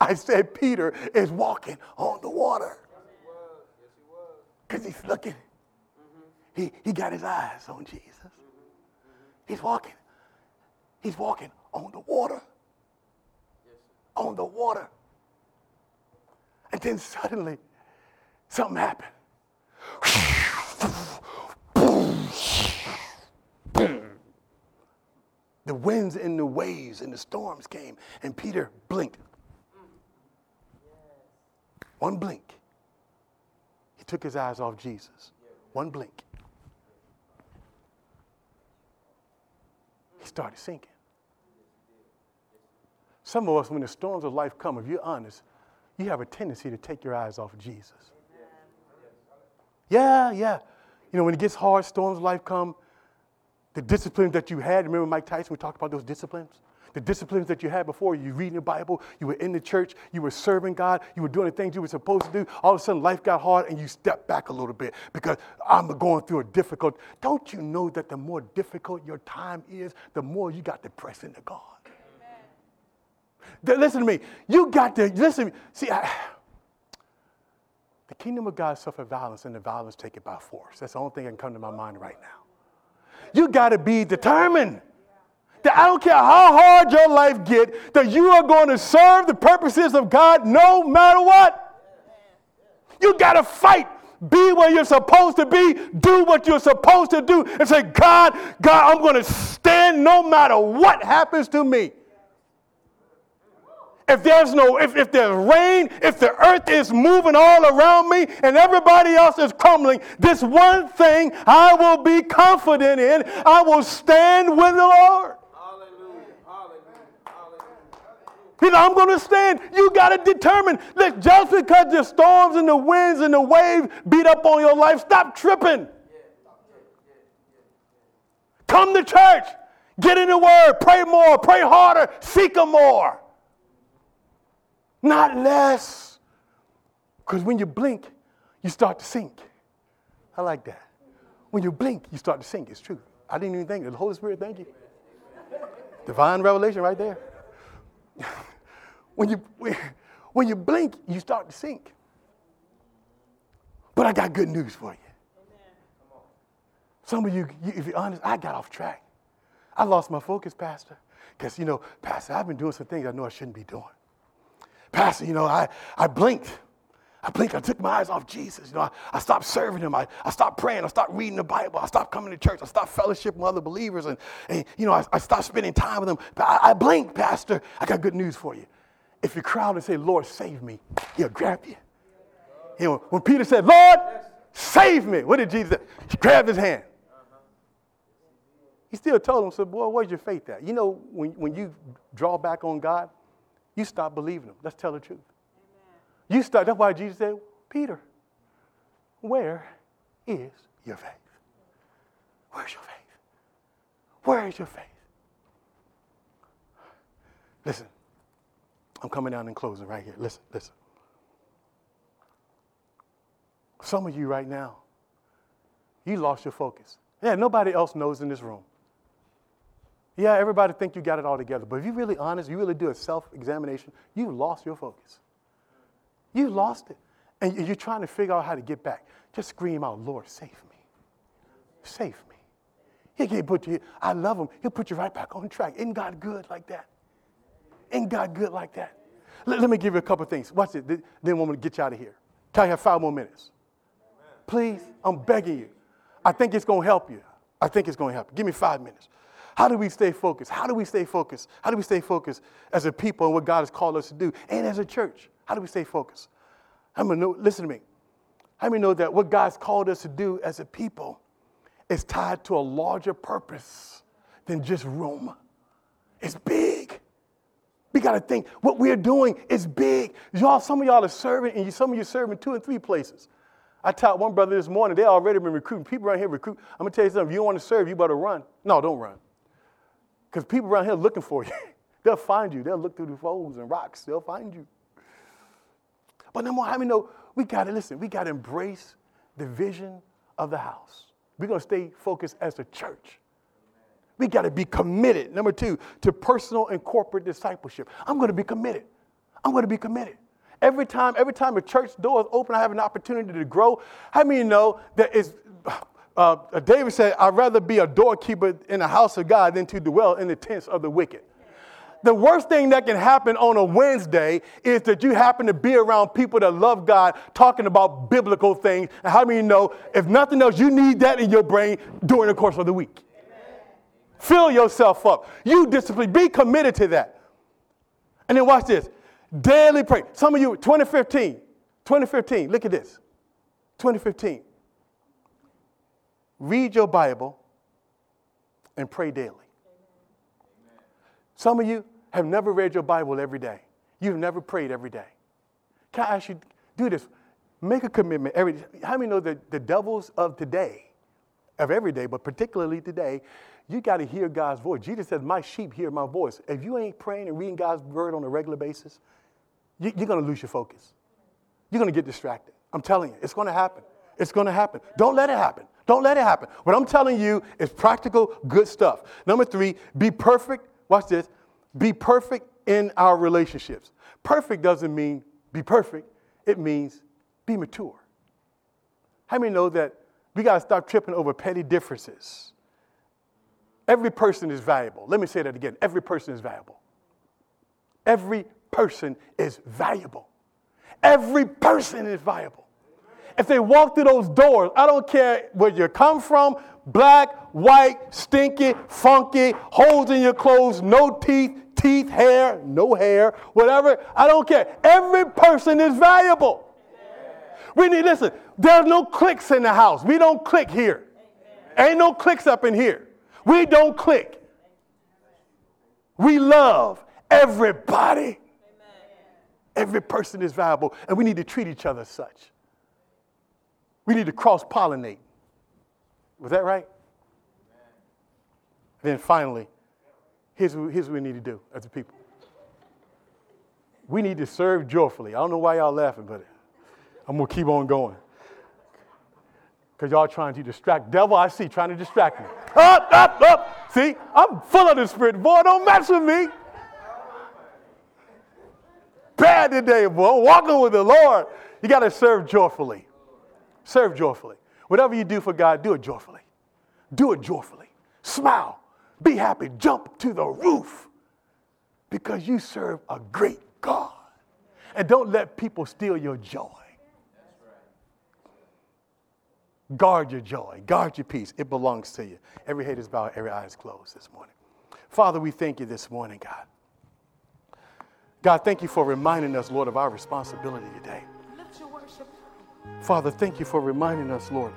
I said Peter is walking on the water. Because he's looking. He, he got his eyes on Jesus. He's walking. He's walking on the water. On the water. And then suddenly, something happened. The winds and the waves and the storms came, and Peter blinked. One blink. He took his eyes off Jesus. One blink. He started sinking. Some of us, when the storms of life come, if you're honest, you have a tendency to take your eyes off of Jesus. Yeah, yeah. You know, when it gets hard, storms of life come, the disciplines that you had, remember Mike Tyson, we talked about those disciplines? The disciplines that you had before, you reading the Bible, you were in the church, you were serving God, you were doing the things you were supposed to do. All of a sudden, life got hard and you stepped back a little bit because I'm going through a difficult. Don't you know that the more difficult your time is, the more you got to press into God? Listen to me. You got to, listen, to me. see, I, The kingdom of God suffer violence, and the violence take it by force. That's the only thing that can come to my mind right now. You got to be determined. That I don't care how hard your life get, that you are going to serve the purposes of God no matter what. You got to fight. Be where you're supposed to be. Do what you're supposed to do. And say, God, God, I'm going to stand no matter what happens to me. If there's no, if, if there's rain, if the earth is moving all around me and everybody else is crumbling, this one thing I will be confident in. I will stand with the Lord. He said, I'm going to stand. You got to determine. Look, just because the storms and the winds and the waves beat up on your life, stop tripping. Come to church. Get in the word. Pray more. Pray harder. Seek Him more. Not less. Because when you blink, you start to sink. I like that. When you blink, you start to sink. It's true. I didn't even think. The Holy Spirit, thank you. Divine revelation right there. When, you, when you blink, you start to sink. But I got good news for you. Some of you, if you're honest, I got off track. I lost my focus, Pastor. Because, you know, Pastor, I've been doing some things I know I shouldn't be doing. Pastor, you know, I, I blinked. I blinked. I took my eyes off Jesus. You know, I, I stopped serving him. I, I stopped praying. I stopped reading the Bible. I stopped coming to church. I stopped fellowship with other believers. And, and you know, I, I stopped spending time with them. I, I blinked, Pastor. I got good news for you. If you cry out and say, Lord, save me, he'll grab you. You know, when Peter said, Lord, save me, what did Jesus? He grabbed his hand. He still told him, said, boy, where's your faith at? You know, when, when you draw back on God, you stop believing him. Let's tell the truth. You start, that's why Jesus said, Peter, where is your faith? Where's your faith? Where is your faith? Listen, I'm coming down and closing right here. Listen, listen. Some of you right now, you lost your focus. Yeah, nobody else knows in this room. Yeah, everybody think you got it all together, but if you're really honest, you really do a self-examination, you lost your focus. You lost it. And you're trying to figure out how to get back. Just scream out, Lord, save me. Save me. He can put you, I love him. He'll put you right back on track. Isn't God good like that? Ain't God good like that? Let, let me give you a couple things. Watch it. Then I'm going to get you out of here. Can I have five more minutes? Please, I'm begging you. I think it's going to help you. I think it's going to help you. Give me five minutes. How do we stay focused? How do we stay focused? How do we stay focused as a people and what God has called us to do? And as a church, how do we stay focused? How many know, listen to me. How many know that what God's called us to do as a people is tied to a larger purpose than just room? It's big. We got to think what we're doing is big. Y'all, some of y'all are serving, and you, some of you serving two and three places. I taught one brother this morning, they already been recruiting. People around here recruit. I'm gonna tell you something, if you want to serve, you better run. No, don't run. Because people around here looking for you. They'll find you. They'll look through the folds and rocks. They'll find you. But no more, how many know we gotta listen, we gotta embrace the vision of the house. We're gonna stay focused as a church. We got to be committed. Number two, to personal and corporate discipleship. I'm going to be committed. I'm going to be committed. Every time, every time a church door is open, I have an opportunity to grow. How many know that is? Uh, David said, "I'd rather be a doorkeeper in the house of God than to dwell in the tents of the wicked." The worst thing that can happen on a Wednesday is that you happen to be around people that love God, talking about biblical things. And how many know, if nothing else, you need that in your brain during the course of the week? Fill yourself up. You discipline. Be committed to that. And then watch this. Daily pray. Some of you, 2015, 2015, look at this. 2015. Read your Bible and pray daily. Some of you have never read your Bible every day. You've never prayed every day. Can I ask you, do this? Make a commitment every. How many know that the devils of today, of every day, but particularly today, you got to hear God's voice. Jesus says, My sheep hear my voice. If you ain't praying and reading God's word on a regular basis, you, are going to lose your focus. You're going to get distracted. I'm telling you, it's going to happen. It's going to happen. Don't let it happen. Don't let it happen. What I'm telling you is practical, good stuff. Number three, be perfect. Watch this. Be perfect in our relationships. Perfect doesn't mean be perfect, it means Be mature. How many know that we got to stop tripping over petty differences? Every person is valuable. Let me say that again. Every person is valuable. Every person is valuable. Every person is valuable. If they walk through those doors, I don't care where you come from black, white, stinky, funky, holes in your clothes, no teeth, teeth, hair, no hair, whatever. I don't care. Every person is valuable. We need, listen, there's no clicks in the house. We don't click here. Ain't no clicks up in here. We don't click. We love everybody. Every person is valuable, and we need to treat each other as such. We need to cross pollinate. Was that right? Then finally, here's, here's what we need to do as a people we need to serve joyfully. I don't know why y'all laughing, but I'm going to keep on going. Because y'all trying to distract. Devil, I see, trying to distract me. Up, up, up. See, I'm full of the Spirit. Boy, don't mess with me. Bad today, boy. walking with the Lord. You got to serve joyfully. Serve joyfully. Whatever you do for God, do it joyfully. Do it joyfully. Smile. Be happy. Jump to the roof because you serve a great God. And don't let people steal your joy. Guard your joy. Guard your peace. It belongs to you. Every head is bowed, every eye is closed this morning. Father, we thank you this morning, God. God, thank you for reminding us, Lord, of our responsibility today. Father, thank you for reminding us, Lord,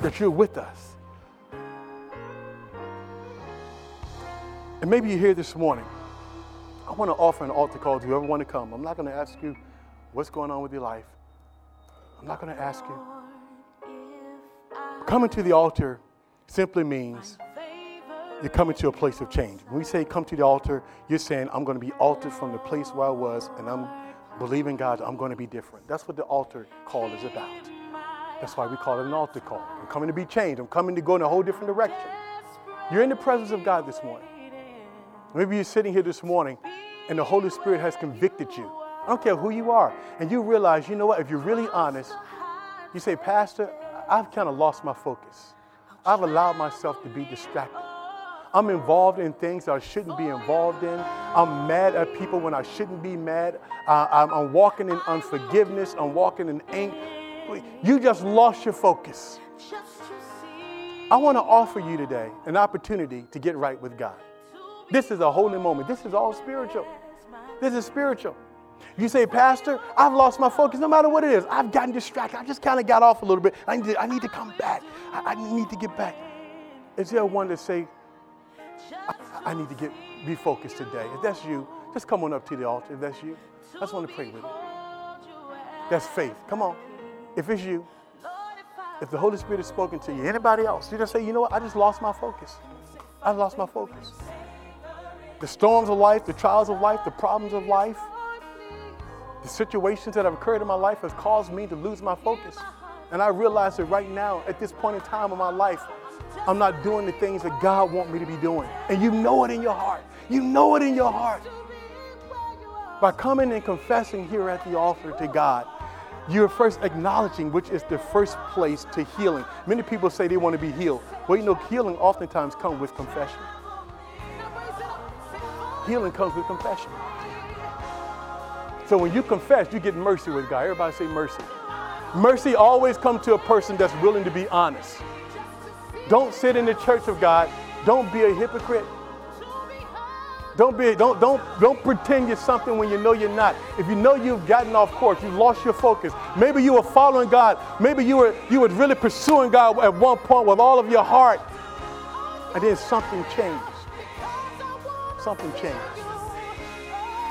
that you're with us. And maybe you're here this morning. I want to offer an altar call to whoever want to come. I'm not going to ask you what's going on with your life. I'm not going to ask you. Coming to the altar simply means you're coming to a place of change. When we say come to the altar, you're saying, I'm going to be altered from the place where I was, and I'm believing God, I'm going to be different. That's what the altar call is about. That's why we call it an altar call. I'm coming to be changed. I'm coming to go in a whole different direction. You're in the presence of God this morning. Maybe you're sitting here this morning and the Holy Spirit has convicted you. I don't care who you are. And you realize, you know what, if you're really honest, you say, Pastor, I've kind of lost my focus. I've allowed myself to be distracted. I'm involved in things I shouldn't be involved in. I'm mad at people when I shouldn't be mad. Uh, I'm, I'm, walking in unforgiveness. I'm walking in anger. You just lost your focus. I want to offer you today an opportunity to get right with God. This is a holy moment. This is all spiritual. This is spiritual. You say, Pastor, I've lost my focus no matter what it is. I've gotten distracted. I just kind of got off a little bit. I need to, I need to come back. I, I need to get back. Is there one to say, I, I need to get refocused today. If that's you, just come on up to the altar. If that's you, I just want to pray with you. That's faith. Come on. If it's you, if the Holy Spirit has spoken to you, anybody else, you just say, you know what? I just lost my focus. I lost my focus. The storms of life, the trials of life, the problems of life, the situations that have occurred in my life has caused me to lose my focus. And I realize that right now, at this point in time of my life, I'm not doing the things that God wants me to be doing. And you know it in your heart. You know it in your heart. By coming and confessing here at the altar to God, you're first acknowledging, which is the first place to healing. Many people say they want to be healed. Well, you know, healing oftentimes comes with confession. Healing comes with confession. So when you confess, you get mercy with God. Everybody say mercy. Mercy always comes to a person that's willing to be honest. Don't sit in the church of God. Don't be a hypocrite. Don't be don't don't don't pretend you're something when you know you're not. If you know you've gotten off course, you lost your focus. Maybe you were following God. Maybe you were you were really pursuing God at one point with all of your heart. And then something changed. Something changed.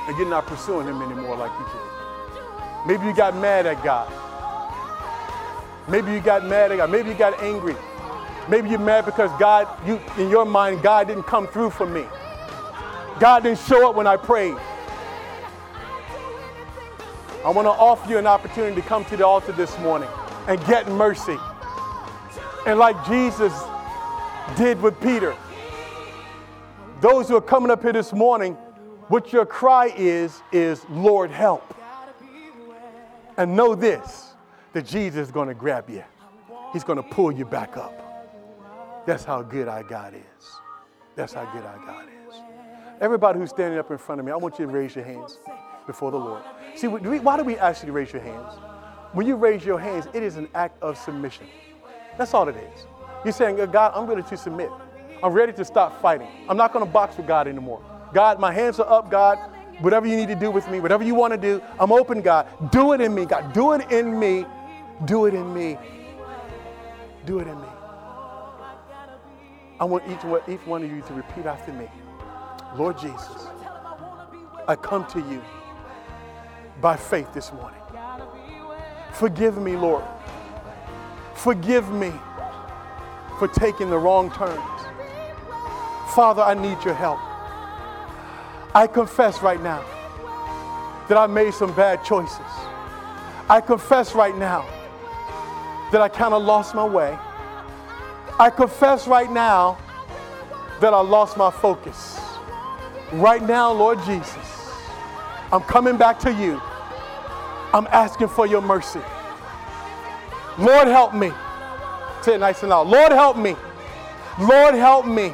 And you're not pursuing him anymore like you did. Maybe you got mad at God. Maybe you got mad at God. Maybe you got angry. Maybe you're mad because God, you in your mind, God didn't come through for me. God didn't show up when I prayed. I want to offer you an opportunity to come to the altar this morning and get mercy. And like Jesus did with Peter, those who are coming up here this morning, what your cry is, is Lord, help. And know this that Jesus is going to grab you, He's going to pull you back up. That's how good our God is. That's how good our God is. Everybody who's standing up in front of me, I want you to raise your hands before the Lord. See, why do we ask you to raise your hands? When you raise your hands, it is an act of submission. That's all it is. You're saying, God, I'm ready to submit. I'm ready to stop fighting. I'm not going to box with God anymore. God, my hands are up, God. Whatever you need to do with me, whatever you want to do, I'm open, God. Do it in me, God. Do it in me. Do it in me. Do it in me. I want each one, each one of you to repeat after me Lord Jesus, I come to you by faith this morning. Forgive me, Lord. Forgive me for taking the wrong turns. Father, I need your help. I confess right now that I made some bad choices. I confess right now that I kind of lost my way. I confess right now that I lost my focus. Right now, Lord Jesus, I'm coming back to you. I'm asking for your mercy. Lord, help me. Say it nice and loud. Lord, help me. Lord, help me.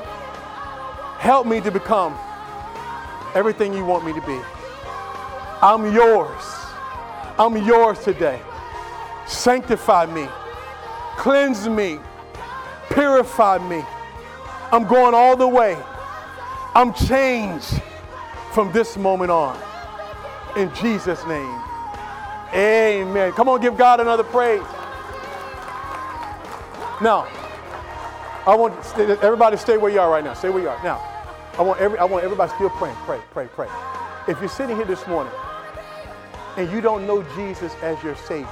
Help me to become everything you want me to be. I'm yours. I'm yours today. Sanctify me. Cleanse me. Purify me. I'm going all the way. I'm changed from this moment on. In Jesus' name. Amen. Come on, give God another praise. Now, I want everybody to stay where you are right now. Stay where you are. Now, I want every I want everybody still praying. Pray, pray, pray. If you're sitting here this morning and you don't know Jesus as your Savior,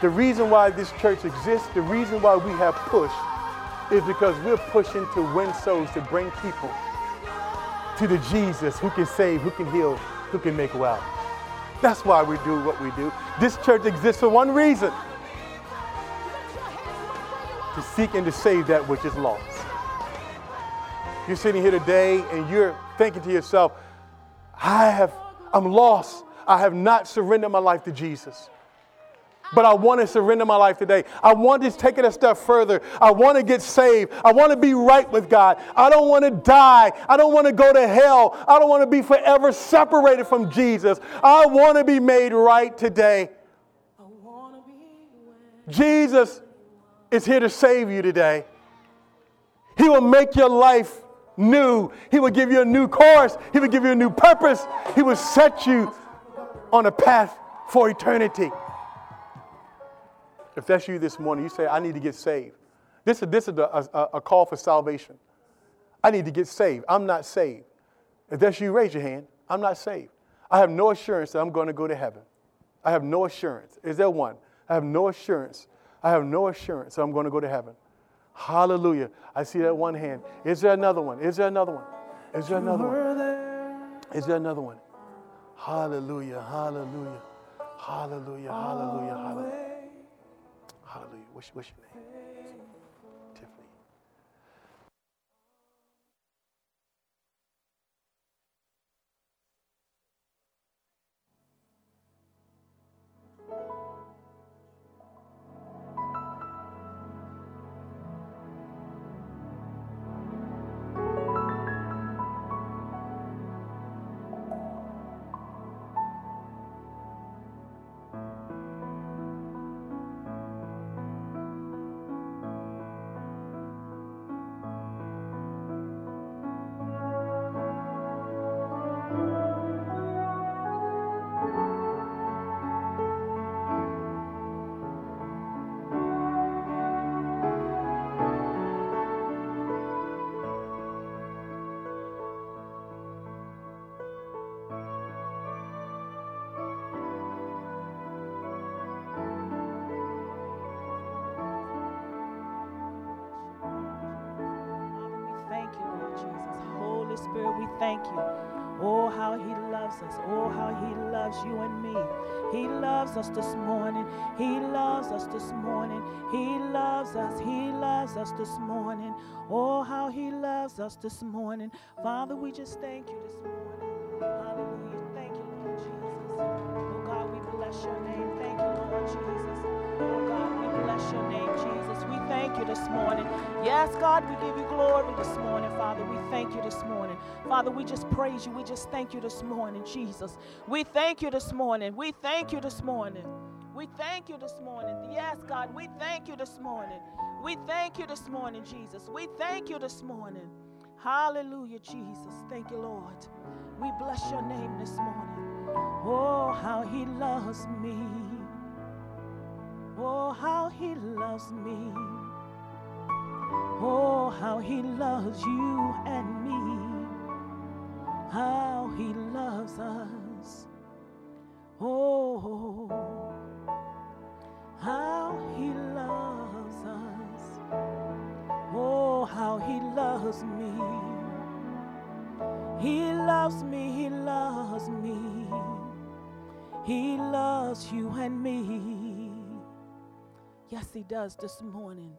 the reason why this church exists, the reason why we have pushed, is because we're pushing to win souls, to bring people to the Jesus who can save, who can heal, who can make well. That's why we do what we do. This church exists for one reason to seek and to save that which is lost. You're sitting here today and you're thinking to yourself, I have, I'm lost. I have not surrendered my life to Jesus but I want to surrender my life today. I want to take it a step further. I want to get saved. I want to be right with God. I don't want to die. I don't want to go to hell. I don't want to be forever separated from Jesus. I want to be made right today. Jesus is here to save you today. He will make your life new. He will give you a new course. He will give you a new purpose. He will set you on a path for eternity. If that's you this morning, you say, I need to get saved. This is, this is a, a, a call for salvation. I need to get saved. I'm not saved. If that's you, raise your hand. I'm not saved. I have no assurance that I'm going to go to heaven. I have no assurance. Is there one? I have no assurance. I have no assurance that I'm going to go to heaven. Hallelujah. I see that one hand. Is there another one? Is there another one? Is there another one? Is there another one? Hallelujah. Hallelujah. Hallelujah. Hallelujah. Hallelujah. Hallelujah. What's, what's your name? Us this morning. Father, we just thank you this morning. Hallelujah. Thank you, Lord Jesus. Oh, God. We bless your name. Thank you, Lord Jesus. Oh God, we bless your name, Jesus. We thank you this morning. Yes, God, we give you glory this morning, Father. We thank you this morning. Father, we just praise you. We just thank you this morning, Jesus. We thank you this morning. We thank you this morning. We thank you this morning. Yes, God, we thank you this morning. We thank you this morning, Jesus. We thank you this morning. Hallelujah, Jesus. Thank you, Lord. We bless your name this morning. Oh, how he loves me. Oh, how he loves me. Oh, how he loves you and me. How he loves us. Oh, how he loves. Oh, how he loves me. He loves me, he loves me. He loves you and me. Yes, he does this morning.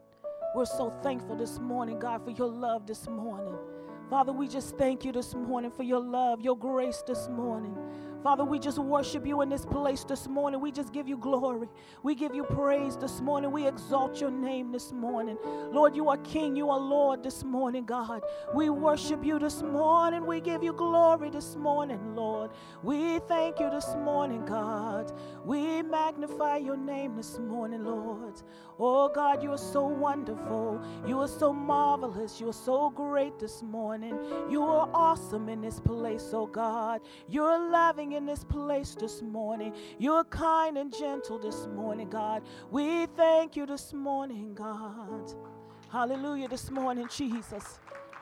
We're so thankful this morning, God, for your love this morning. Father, we just thank you this morning for your love, your grace this morning. Father, we just worship you in this place this morning. We just give you glory. We give you praise this morning. We exalt your name this morning. Lord, you are King. You are Lord this morning, God. We worship you this morning. We give you glory this morning, Lord. We thank you this morning, God. We magnify your name this morning, Lord. Oh, God, you are so wonderful. You are so marvelous. You are so great this morning. You are awesome in this place, oh God. You're loving in this place this morning. You're kind and gentle this morning, God. We thank you this morning, God. Hallelujah, this morning, Jesus.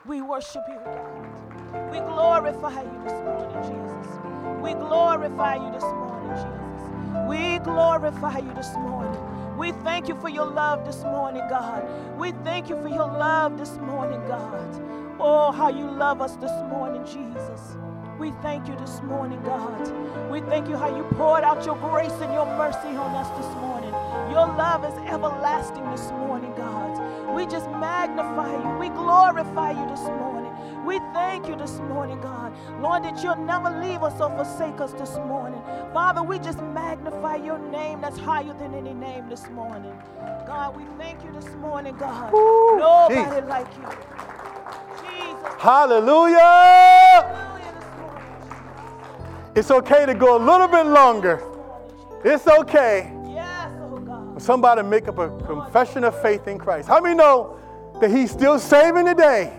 We worship you, God. We glorify you this morning, Jesus. We glorify you this morning, Jesus. We glorify you this morning. We thank you for your love this morning, God. We thank you for your love this morning, God. Oh, how you love us this morning, Jesus. We thank you this morning, God. We thank you how you poured out your grace and your mercy on us this morning. Your love is everlasting this morning, God. We just magnify you. We glorify you this morning. We thank you this morning, God. Lord, that you'll never leave us or forsake us this morning. Father, we just magnify your name that's higher than any name this morning. God, we thank you this morning, God. Ooh, Nobody Jesus. like you. Jesus. Hallelujah. Hallelujah this morning. It's okay to go a little bit longer. It's okay. Yes, oh God. Somebody make up a confession of faith in Christ. How many know that He's still saving today?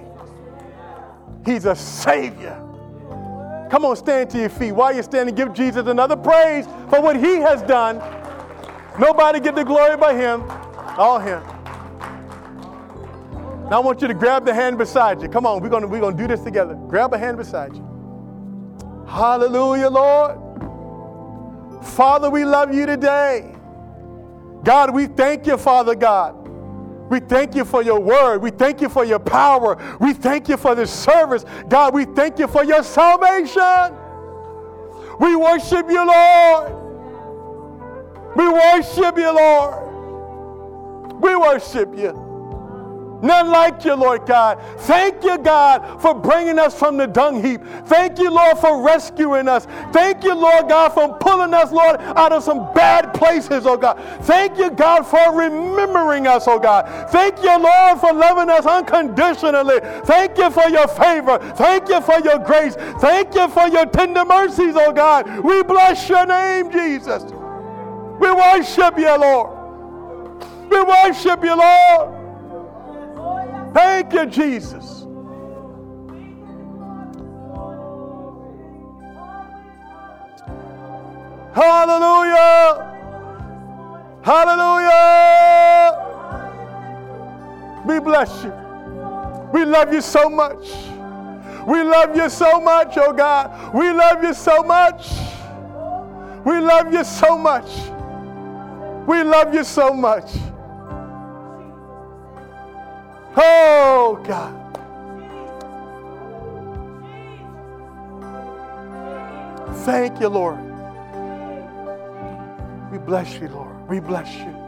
He's a Savior. Come on, stand to your feet. While you're standing, give Jesus another praise for what He has done. Nobody get the glory but Him, all Him. Now I want you to grab the hand beside you. Come on, we're gonna we're gonna do this together. Grab a hand beside you. Hallelujah, Lord. Father, we love you today. God, we thank you, Father God. We thank you for your word. We thank you for your power. We thank you for this service. God, we thank you for your salvation. We worship you, Lord. We worship you, Lord. We worship you. None like you, Lord God. Thank you, God, for bringing us from the dung heap. Thank you, Lord, for rescuing us. Thank you, Lord God, for pulling us, Lord, out of some bad places, oh God. Thank you, God, for remembering us, oh God. Thank you, Lord, for loving us unconditionally. Thank you for your favor. Thank you for your grace. Thank you for your tender mercies, oh God. We bless your name, Jesus. We worship you, Lord. We worship you, Lord. Thank you, Jesus. Hallelujah. Hallelujah. We bless you. We love you so much. We love you so much, oh God. We love you so much. We love you so much. We love you so much. God. Thank you, Lord. We bless you, Lord. We bless you.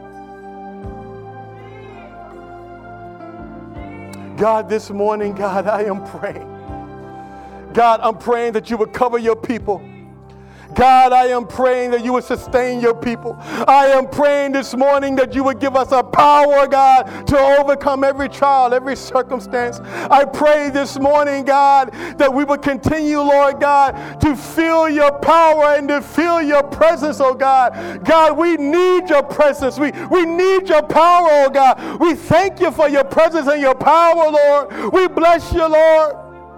God, this morning, God, I am praying. God, I'm praying that you would cover your people. God, I am praying that you would sustain your people. I am praying this morning that you would give us a power, God, to overcome every trial, every circumstance. I pray this morning, God, that we would continue, Lord God, to feel your power and to feel your presence, oh God. God, we need your presence. We, we need your power, oh God. We thank you for your presence and your power, Lord. We bless you, Lord.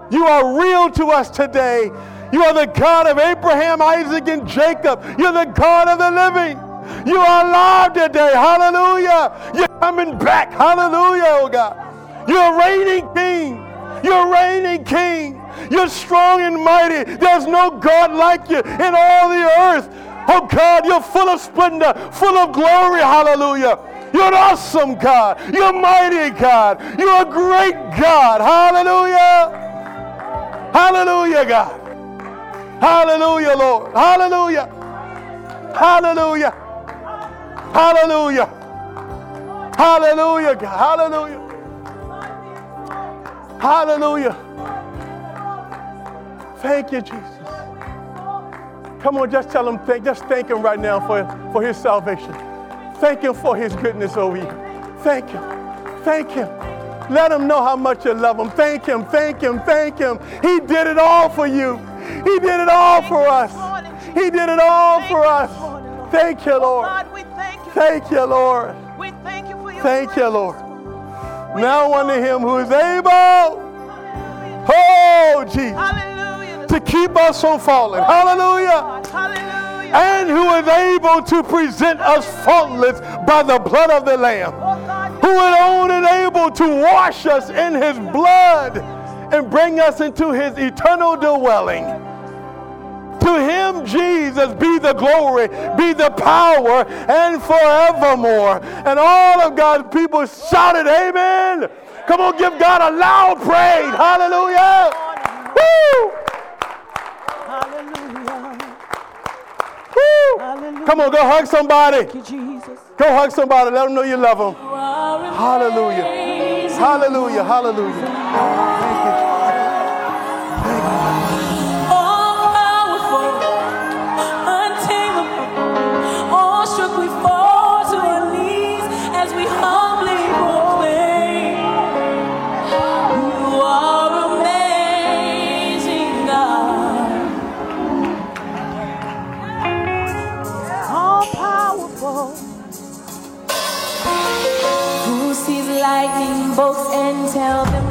You are real to us today. You are the God of Abraham, Isaac, and Jacob. You're the God of the living. You are alive today. Hallelujah. You're coming back. Hallelujah, oh God. You're a reigning king. You're a reigning king. You're strong and mighty. There's no God like you in all the earth. Oh God, you're full of splendor, full of glory. Hallelujah. You're an awesome God. You're a mighty God. You're a great God. Hallelujah. Hallelujah, God. Hallelujah, Lord. Hallelujah. Hallelujah. Hallelujah. Hallelujah. Hallelujah. Hallelujah. Thank you, Jesus. Come on, just tell him, thank, just thank him right now for, for his salvation. Thank him for his goodness over you. Thank him. Thank him. Let him know how much you love him. Thank him, thank him, thank him. He did it all for you. He did it all for us. He did it all for us. Thank you, Lord. Oh, thank you, Lord. We thank you for your Thank you. Lord. Now unto him who is able, oh Jesus, to keep us from falling. Oh, Hallelujah. And who is able to present us faultless by the blood of the Lamb. oh Who is and able to wash us in his blood and bring us into his eternal dwelling. To him, Jesus, be the glory, be the power, and forevermore. And all of God's people shouted, Amen. Come on, give God a loud praise. Hallelujah. Woo! hallelujah. Woo! Hallelujah. Come on, go hug somebody. Thank you, Jesus. Go hug somebody. Let them know you love them. Hallelujah. Hallelujah. Hallelujah. Bolts and tell them